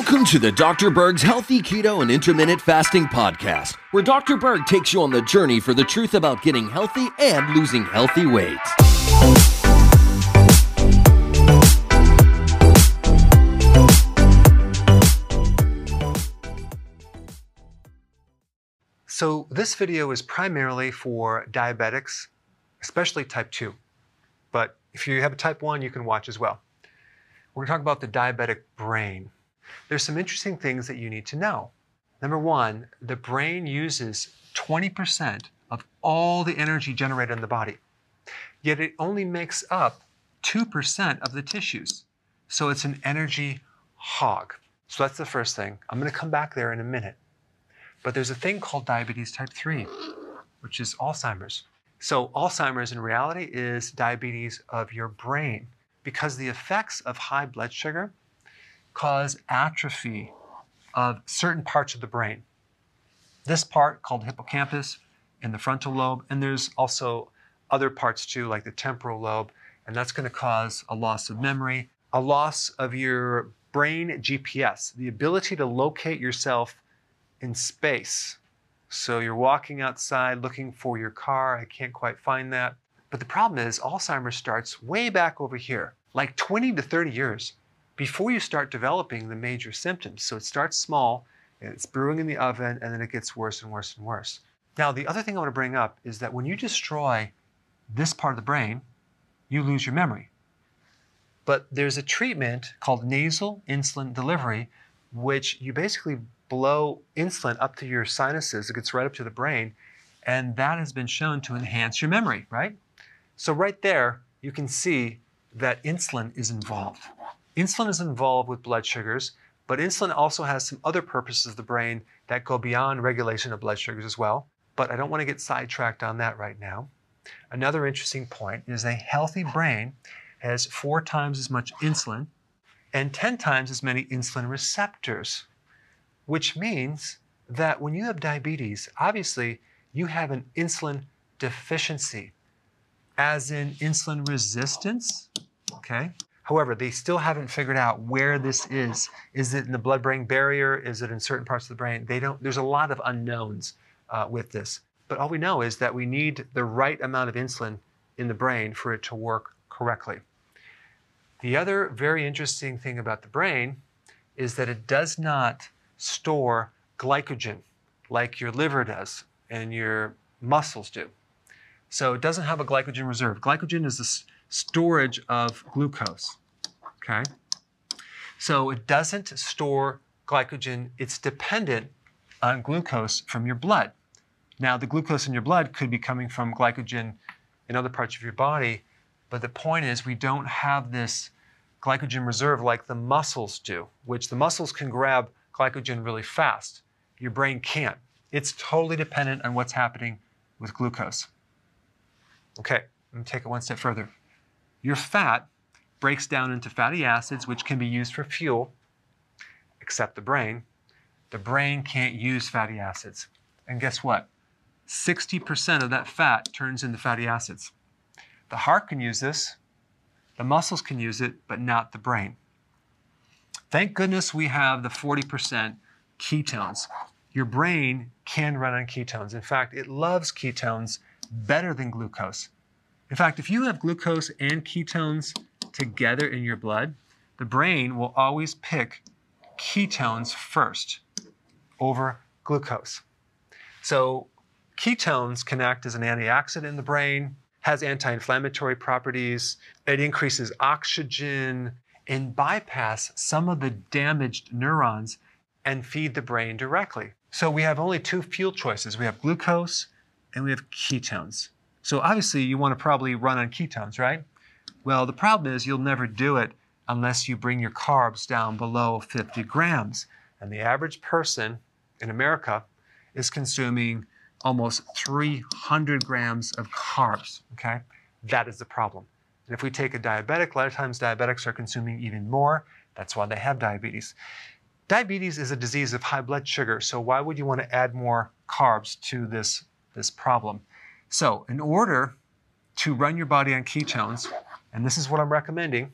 Welcome to the Dr. Berg's Healthy Keto and Intermittent Fasting Podcast, where Dr. Berg takes you on the journey for the truth about getting healthy and losing healthy weight. So this video is primarily for diabetics, especially type 2. But if you have a type 1, you can watch as well. We're going to talk about the diabetic brain. There's some interesting things that you need to know. Number one, the brain uses 20% of all the energy generated in the body, yet it only makes up 2% of the tissues. So it's an energy hog. So that's the first thing. I'm going to come back there in a minute. But there's a thing called diabetes type 3, which is Alzheimer's. So Alzheimer's in reality is diabetes of your brain because the effects of high blood sugar cause atrophy of certain parts of the brain. This part called hippocampus in the frontal lobe, and there's also other parts too, like the temporal lobe, and that's going to cause a loss of memory, a loss of your brain GPS, the ability to locate yourself in space. So you're walking outside looking for your car, I can't quite find that. But the problem is Alzheimer's starts way back over here, like 20 to 30 years before you start developing the major symptoms. So it starts small, it's brewing in the oven, and then it gets worse and worse and worse. Now, the other thing I want to bring up is that when you destroy this part of the brain, you lose your memory. But there's a treatment called nasal insulin delivery, which you basically blow insulin up to your sinuses, it gets right up to the brain, and that has been shown to enhance your memory, right? So, right there, you can see that insulin is involved. Insulin is involved with blood sugars, but insulin also has some other purposes of the brain that go beyond regulation of blood sugars as well. But I don't want to get sidetracked on that right now. Another interesting point is a healthy brain has four times as much insulin and 10 times as many insulin receptors, which means that when you have diabetes, obviously you have an insulin deficiency, as in insulin resistance, okay? However, they still haven't figured out where this is. Is it in the blood-brain barrier? Is it in certain parts of the brain? They don't. There's a lot of unknowns uh, with this. But all we know is that we need the right amount of insulin in the brain for it to work correctly. The other very interesting thing about the brain is that it does not store glycogen like your liver does and your muscles do. So it doesn't have a glycogen reserve. Glycogen is the storage of glucose. Okay? So it doesn't store glycogen, it's dependent on glucose from your blood. Now, the glucose in your blood could be coming from glycogen in other parts of your body, but the point is we don't have this glycogen reserve like the muscles do, which the muscles can grab glycogen really fast. Your brain can't. It's totally dependent on what's happening with glucose. Okay, let me take it one step further. Your fat breaks down into fatty acids, which can be used for fuel, except the brain. The brain can't use fatty acids. And guess what? 60% of that fat turns into fatty acids. The heart can use this, the muscles can use it, but not the brain. Thank goodness we have the 40% ketones. Your brain can run on ketones. In fact, it loves ketones better than glucose. In fact, if you have glucose and ketones together in your blood, the brain will always pick ketones first over glucose. So ketones can act as an antioxidant in the brain, has anti-inflammatory properties, it increases oxygen and bypass some of the damaged neurons and feed the brain directly. So we have only two fuel choices. We have glucose and we have ketones. So obviously you want to probably run on ketones, right? Well, the problem is you'll never do it unless you bring your carbs down below 50 grams. And the average person in America is consuming almost 300 grams of carbs. Okay, that is the problem. And if we take a diabetic, a lot of times diabetics are consuming even more. That's why they have diabetes. Diabetes is a disease of high blood sugar, so why would you want to add more carbs to this, this problem? So, in order to run your body on ketones, and this is what I'm recommending,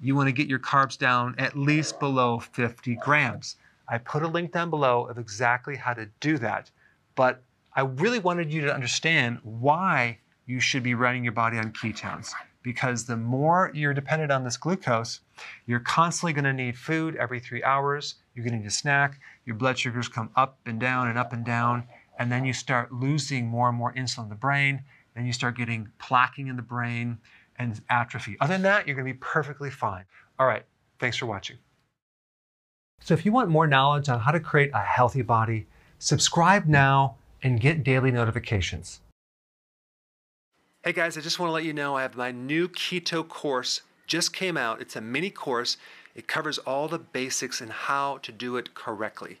you want to get your carbs down at least below 50 grams. I put a link down below of exactly how to do that, but I really wanted you to understand why you should be running your body on ketones because the more you're dependent on this glucose, you're constantly going to need food every three hours. You're going to need a snack. Your blood sugars come up and down and up and down. And then you start losing more and more insulin in the brain. Then you start getting plaquing in the brain and atrophy. Other than that, you're going to be perfectly fine. All right. Thanks for watching. So if you want more knowledge on how to create a healthy body, subscribe now and get daily notifications. Hey guys, I just want to let you know I have my new keto course just came out. It's a mini course. It covers all the basics and how to do it correctly.